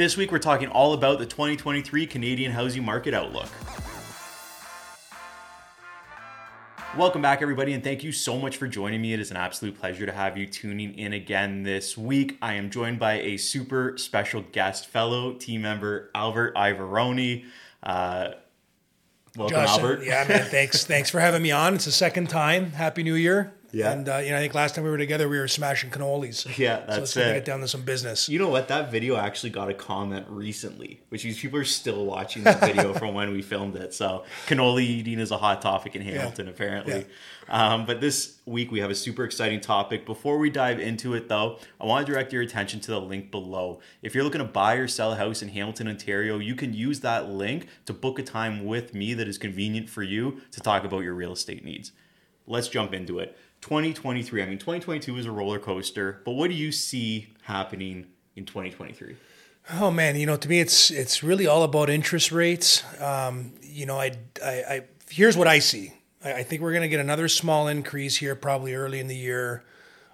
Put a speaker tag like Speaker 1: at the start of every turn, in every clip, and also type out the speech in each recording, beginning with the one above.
Speaker 1: This week, we're talking all about the 2023 Canadian housing market outlook. Welcome back, everybody, and thank you so much for joining me. It is an absolute pleasure to have you tuning in again this week. I am joined by a super special guest, fellow team member Albert Iavarone. Uh, welcome,
Speaker 2: Josh,
Speaker 1: Albert.
Speaker 2: Yeah, man. Thanks. thanks for having me on. It's the second time. Happy New Year.
Speaker 1: Yeah.
Speaker 2: And uh, you know, I think last time we were together, we were smashing cannolis.
Speaker 1: Yeah,
Speaker 2: so
Speaker 1: that's
Speaker 2: let's get down to some business.
Speaker 1: You know what? That video actually got a comment recently, which means people are still watching that video from when we filmed it. So cannoli eating is a hot topic in Hamilton, apparently. Um, but this week we have a super exciting topic. Before we dive into it, though, I want to direct your attention to the link below. If you're looking to buy or sell a house in Hamilton, Ontario, you can use that link to book a time with me that is convenient for you to talk about your real estate needs. Let's jump into it. 2023. I mean, 2022 is a roller coaster, but what do you see happening in 2023?
Speaker 2: Oh man, you know, to me, it's it's really all about interest rates. Um, you know, I, I, I here's what I see. I, I think we're going to get another small increase here, probably early in the year.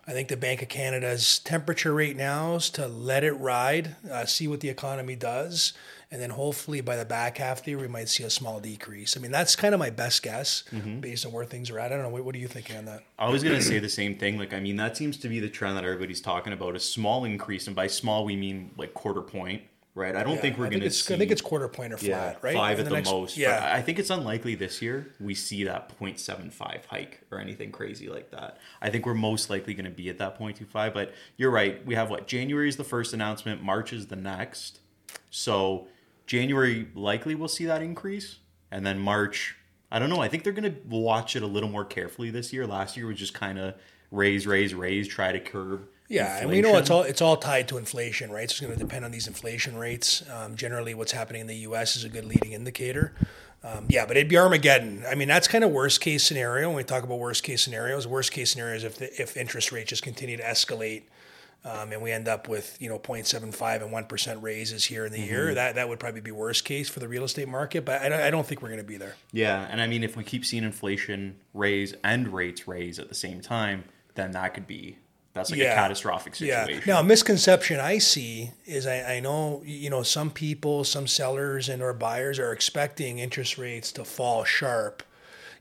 Speaker 2: I think the Bank of Canada's temperature right now is to let it ride, uh, see what the economy does, and then hopefully by the back half of the year we might see a small decrease. I mean, that's kind of my best guess based on where things are at. I don't know. What, what are you thinking on that?
Speaker 1: I was going to say the same thing. Like, I mean, that seems to be the trend that everybody's talking about a small increase. And by small, we mean like quarter point, right? I don't think we're going to see.
Speaker 2: I think it's quarter point or
Speaker 1: yeah,
Speaker 2: flat, right?
Speaker 1: five at the,
Speaker 2: next-
Speaker 1: most.
Speaker 2: Yeah.
Speaker 1: But I think it's unlikely this year we see that 0.75 hike or anything crazy like that. I think we're most likely going to be at that 0.25. But you're right. We have what? January is the first announcement, March is the next. So January likely we'll see that increase. And then March, I don't know. I think they're going to watch it a little more carefully this year. Last year was just kind of raise, raise, raise, try to curb.
Speaker 2: Yeah, and we know it's all it's all tied to inflation, right? So it's going to depend on these inflation rates. Um, generally, what's happening in the U.S. is a good leading indicator. Um, yeah, but it'd be Armageddon. I mean, that's kind of worst case scenario. When we talk about worst case scenarios, worst case scenario is if the, if interest rates just continue to escalate, um, and we end up with you know 0.75 and one percent raises here in the year. That that would probably be worst case for the real estate market. But I don't, I don't think we're going to be there.
Speaker 1: Yeah, and I mean, if we keep seeing inflation raise and rates raise at the same time, then that could be that's like a catastrophic situation.
Speaker 2: Yeah. Now, a misconception I see is I, I know you know some people, some sellers and or buyers are expecting interest rates to fall sharp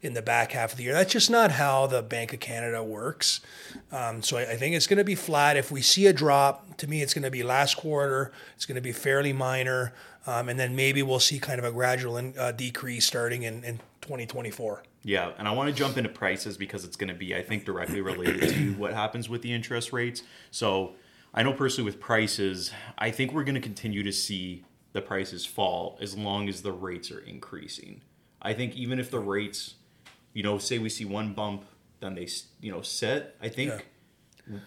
Speaker 2: in the back half of the year. That's just not how the Bank of Canada works. Um, so I, I think it's going to be flat. If we see a drop, to me, it's going to be last quarter. It's going to be fairly minor, um, and then maybe we'll see kind of a gradual in, uh, decrease starting in, in 2024.
Speaker 1: Yeah, and I want to jump into prices because it's going to be, I think, directly related to what happens with the interest rates. So I know personally with prices, I think we're going to continue to see the prices fall as long as the rates are increasing. I think even if the rates, you know, say we see one bump, then they, you know, sit. I think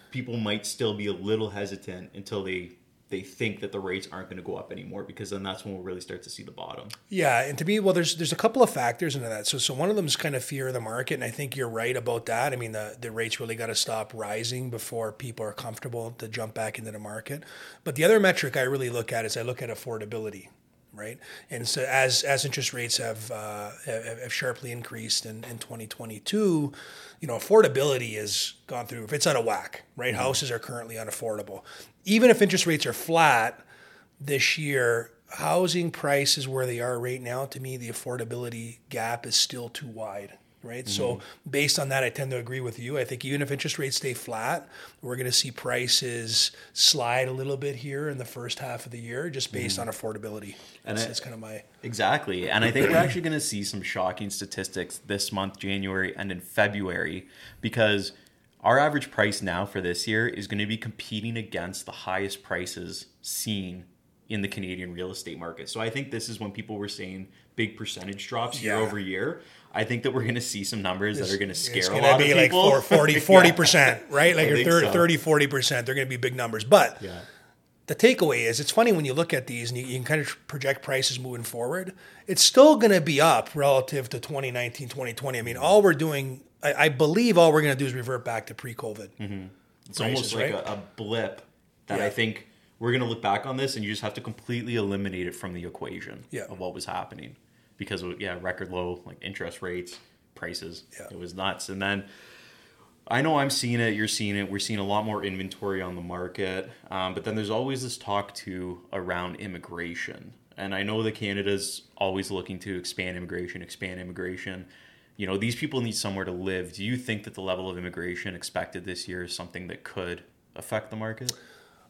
Speaker 1: people might still be a little hesitant until they they think that the rates aren't going to go up anymore because then that's when we'll really start to see the bottom.
Speaker 2: Yeah, and to me, well, there's there's a couple of factors into that. So so one of them is kind of fear of the market, and I think you're right about that. I mean, the the rates really got to stop rising before people are comfortable to jump back into the market. But the other metric I really look at is I look at affordability. Right, and so as as interest rates have uh, have, have sharply increased in, in 2022, you know affordability has gone through. If it's out of whack, right, houses are currently unaffordable. Even if interest rates are flat, this year, housing prices where they are right now, to me, the affordability gap is still too wide. Right. So, mm-hmm. based on that, I tend to agree with you. I think even if interest rates stay flat, we're going to see prices slide a little bit here in the first half of the year just based mm-hmm. on affordability.
Speaker 1: And
Speaker 2: that's,
Speaker 1: I-
Speaker 2: that's kind of my.
Speaker 1: Exactly. And I think we're actually going to see some shocking statistics this month, January, and in February, because our average price now for this year is going to be competing against the highest prices seen in the Canadian real estate market. So I think this is when people were saying big percentage drops year
Speaker 2: Yeah.
Speaker 1: over year. I think that we're going to see some numbers that are going to scare
Speaker 2: It's
Speaker 1: a
Speaker 2: going
Speaker 1: lot
Speaker 2: to be
Speaker 1: of
Speaker 2: like
Speaker 1: people.
Speaker 2: 4, 40, 40%, right? Like your 30,
Speaker 1: so.
Speaker 2: 30, 40%. They're going to be big numbers. But
Speaker 1: Yeah.
Speaker 2: the takeaway is it's funny when you look at these and you, you can kind of project prices moving forward. It's still going to be up relative to 2019, 2020. I mean, mm-hmm. all we're doing, I, I believe all we're going to do is revert back to pre COVID. Mm-hmm.
Speaker 1: It's almost like
Speaker 2: right?
Speaker 1: a, a blip that I think we're going to look back on this and you just have to completely eliminate it from the equation
Speaker 2: Yeah.
Speaker 1: of what was happening because of, yeah, record low like interest rates, prices.
Speaker 2: Yeah.
Speaker 1: It was nuts. And then I know I'm seeing it. You're seeing it. We're seeing a lot more inventory on the market. Um, but then there's always this talk too around immigration. And I know that Canada's always looking to expand immigration, expand immigration. You know, these people need somewhere to live. Do you think that the level of immigration expected this year is something that could affect the market?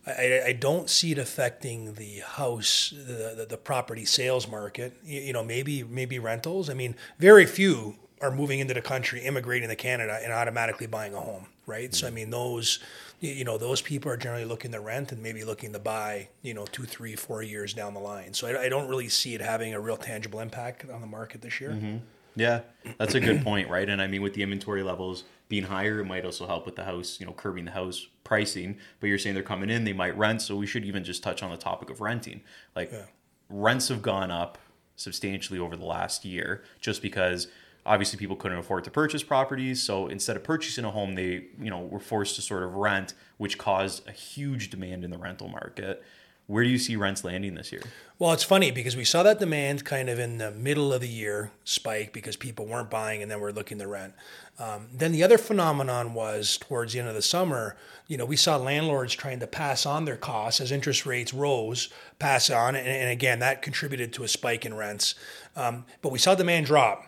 Speaker 2: I, I don't see it affecting the house, the, the, the property sales market. You, you know, maybe maybe rentals. I mean, very few are moving into the country, immigrating to Canada, and automatically buying a home, right? Mm-hmm. So I mean, those you know those people are generally looking to rent and maybe looking to buy, you know, two, three, four years down the line. So I, I don't really see it having a real tangible impact on the market this year.
Speaker 1: Mm-hmm. Yeah, that's a good point, right? And I mean, with the inventory levels being higher, it might also help with the house, you know, curbing the house pricing. But you're saying they're coming in, they might rent. So we should even just touch on the topic of renting. Like yeah. rents have gone up substantially over the last year just because obviously people couldn't afford to purchase properties so instead of purchasing a home they you know were forced to sort of rent which caused a huge demand in the rental market where do you see rents landing this year?
Speaker 2: Well, it's funny because we saw that demand kind of in the middle of the year spike because people weren't buying and then we're looking to rent. Um, then the other phenomenon was towards the end of the summer, you know, we saw landlords trying to pass on their costs as interest rates rose, pass on. And, and again, that contributed to a spike in rents. Um, but we saw demand drop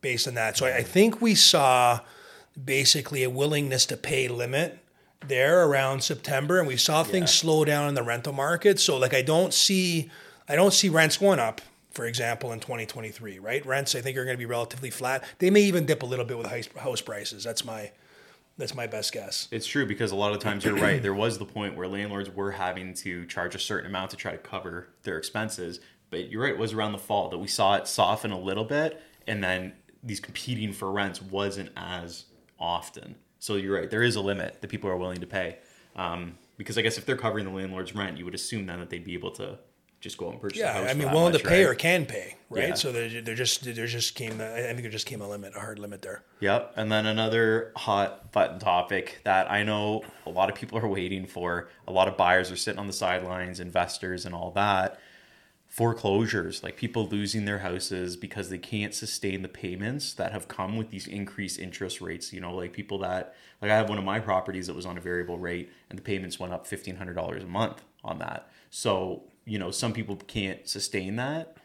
Speaker 2: based on that. So I, I think we saw basically a willingness to pay limit there around September, and we saw things yeah. slow down in the rental market. So like I don't see I don't see rents going up, for example, in 2023. Right, rents I think are going to be relatively flat. They may even dip a little bit with house prices. That's my that's my best guess.
Speaker 1: It's true because a lot of times you're right. There was the point where landlords were having to charge a certain amount to try to cover their expenses. But you're right, it was around the fall that we saw it soften a little bit, and then these competing for rents wasn't as often. So you're right. There is a limit that people are willing to pay. Um, because I guess if they're covering the landlord's rent, you would assume then that they'd be able to just go out and purchase.
Speaker 2: Yeah, I mean, willing much, to pay right? or can pay, right? Yeah. So there, there just there just came. I think there just came a limit, a hard limit there.
Speaker 1: Yep, and then another hot button topic that I know a lot of people are waiting for. A lot of buyers are sitting on the sidelines, investors, and all that foreclosures, like people losing their houses because they can't sustain the payments that have come with these increased interest rates. You know, like people that, like I have one of my properties that was on a variable rate and the payments went up $1,500 a month on that. So, you know, some people can't sustain that.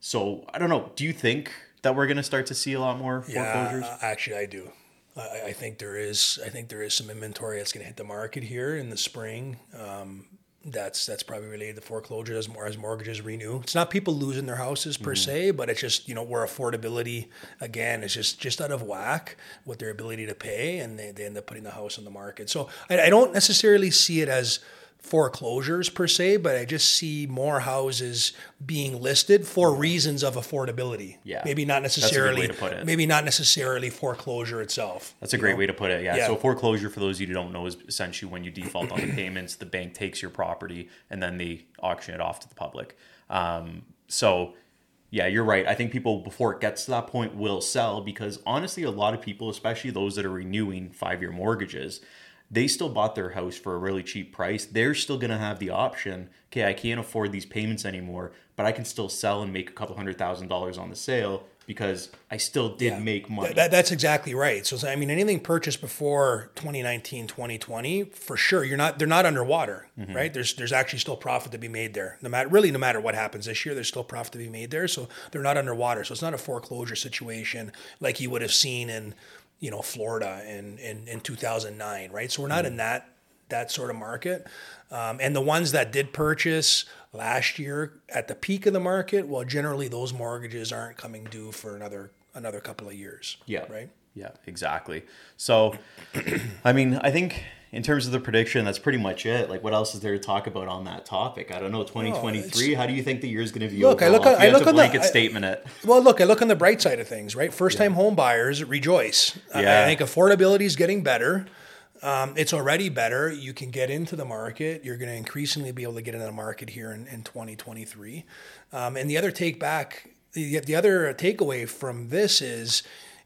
Speaker 1: So I don't know. Do you think that we're going to start to see a lot more foreclosures?
Speaker 2: Yeah, actually, I do. I, I think there is. I think there is some inventory that's going to hit the market here in the spring. Um, that's that's probably related to foreclosure as more as mortgages renew. It's not people losing their houses per mm-hmm. se, but it's just you know where affordability again is just just out of whack with their ability to pay, and they, they end up putting the house on the market. So I, I don't necessarily see it as foreclosures per se, but I just see more houses being listed for reasons of affordability.
Speaker 1: Yeah,
Speaker 2: maybe not necessarily. Maybe not necessarily foreclosure itself.
Speaker 1: That's a great know? way to put it. Yeah. yeah. So foreclosure, for those of you who don't know, is essentially when you default on the payments, the bank takes your property and then they auction it off to the public. Um, so. Yeah, you're right. I think people before it gets to that point will sell because honestly, a lot of people, especially those that are renewing five year mortgages, they still bought their house for a really cheap price. They're still going to have the option, okay, I can't afford these payments anymore, but I can still sell and make a couple hundred thousand dollars on the sale because I still did yeah. make money.
Speaker 2: That, that's exactly right. So I mean anything purchased before 2019, 2020, for sure you're not they're not underwater, mm-hmm. right? There's there's actually still profit to be made there. No matter really no matter what happens this year, there's still profit to be made there. So they're not underwater. So it's not a foreclosure situation like you would have seen in you know Florida in in, in 2009, right? So we're not mm-hmm. in that that sort of market. Um, and the ones that did purchase last year at the peak of the market, well, generally those mortgages aren't coming due for another another couple of years.
Speaker 1: Yeah.
Speaker 2: Right.
Speaker 1: Yeah. Exactly. So, I mean, I think in terms of the prediction, that's pretty much it. Like, what else is there to talk about on that topic? I don't know. Twenty twenty three. How do you think the year is going to be? Look, overall? I look. On, I look on blanket the, statement. it.
Speaker 2: Well, look. I look on the bright side of things. Right. First time yeah. home buyers rejoice. Yeah. I, I think affordability is getting better. Um, it's already better. You can get into the market. You're going to increasingly be able to get into the market here in, in 2023. Um, and the other take back, the, the other takeaway from this is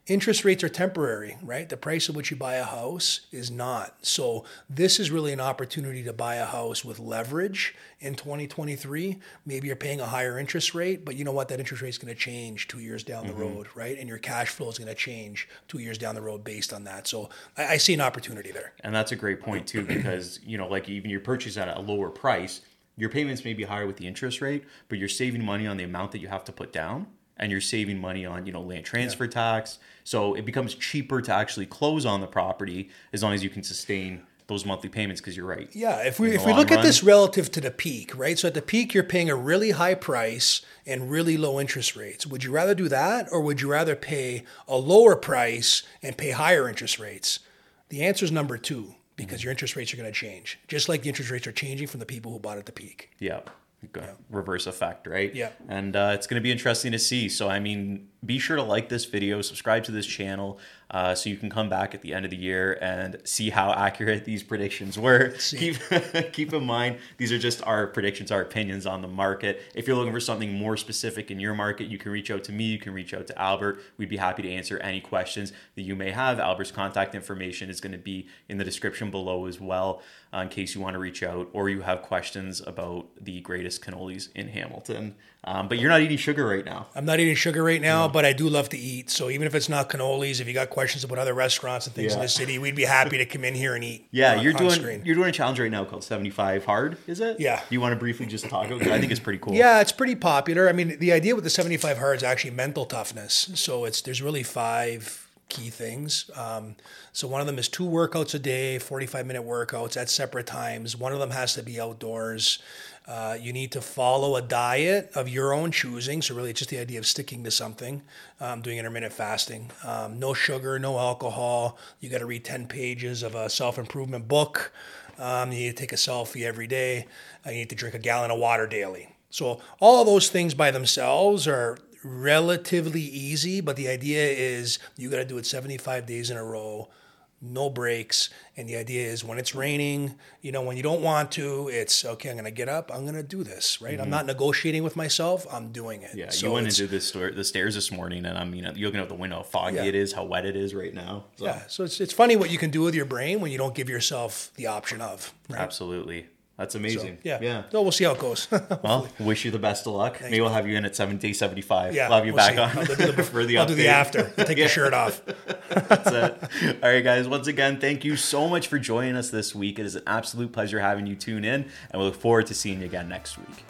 Speaker 2: interest rates are temporary, right? The price at which you buy a house is not. So this is really an opportunity to buy a house with leverage in 2023. Maybe you're paying a higher interest rate, but you know what? That interest rate is going to change two years down the mm-hmm. road, right? And your cash flow is going to change two years down the road based on that. So I, I see an opportunity there.
Speaker 1: And that's a great point too, because you know, like even your purchase at a lower price, your payments may be higher with the interest rate, but you're saving money on the amount that you have to put down and you're saving money on you know land transfer yeah. tax. So it becomes cheaper to actually close on the property as long as you can sustain those monthly payments because you're right.
Speaker 2: Yeah if we if we look run, at this relative to the peak right? So at the peak you're paying a really high price and really low interest rates. Would you rather do that or would you rather pay a lower price and pay higher interest rates? The answer is number two because mm-hmm. your interest rates are going to change just like the interest rates are changing from the people who bought at the peak.
Speaker 1: Yeah yeah. Reverse effect, right?
Speaker 2: Yeah.
Speaker 1: And uh, it's going to be interesting to see. So, I mean, be sure to like this video, subscribe to this channel, uh, so you can come back at the end of the year and see how accurate these predictions were. Keep keep in mind these are just our predictions, our opinions on the market. If you're looking for something more specific in your market, you can reach out to me. You can reach out to Albert. We'd be happy to answer any questions that you may have. Albert's contact information is going to be in the description below as well, uh, in case you want to reach out or you have questions about the greatest cannolis in Hamilton. Um, but you're not eating sugar right now.
Speaker 2: I'm not eating sugar right now, but I do love to eat. So even if it's not cannolis, if you got questions about other restaurants and things yeah. in the city, we'd be happy to come in here and eat.
Speaker 1: Yeah, uh, on, you're doing screen. you're doing a challenge right now called 75 Hard, is it?
Speaker 2: Yeah.
Speaker 1: You want to briefly just talk about it? I think it's pretty cool.
Speaker 2: Yeah, it's pretty popular. I mean, the idea with the 75 Hard is actually mental toughness. So it's there's really five key things. Um, so one of them is two workouts a day, 45 minute workouts at separate times. One of them has to be outdoors. Uh, you need to follow a diet of your own choosing. So, really, it's just the idea of sticking to something, um, doing intermittent fasting. Um, no sugar, no alcohol. You got to read 10 pages of a self improvement book. Um, you need to take a selfie every day. Uh, you need to drink a gallon of water daily. So, all of those things by themselves are relatively easy, but the idea is you got to do it 75 days in a row no breaks. And the idea is when it's raining, you know, when you don't want to, it's okay, I'm going to get up, I'm going to do this, right? Mm-hmm. I'm not negotiating with myself, I'm doing it.
Speaker 1: Yeah, so you went into the, store, the stairs this morning and I'm, you know, looking out the window, how foggy yeah. it is, how wet it is right now.
Speaker 2: So. Yeah, so it's, it's funny what you can do with your brain when you don't give yourself the option of.
Speaker 1: Right? Absolutely. That's amazing. So,
Speaker 2: yeah.
Speaker 1: Yeah.
Speaker 2: So we'll see how it goes.
Speaker 1: well, wish you the best of luck. Thanks, Maybe we'll have you in at 70, 75. Yeah. We'll have you we'll back see. on
Speaker 2: I'll the, for the I'll update. do the after. I'll take yeah. the shirt off.
Speaker 1: That's it. All right, guys. Once again, thank you so much for joining us this week. It is an absolute pleasure having you tune in, and we look forward to seeing you again next week.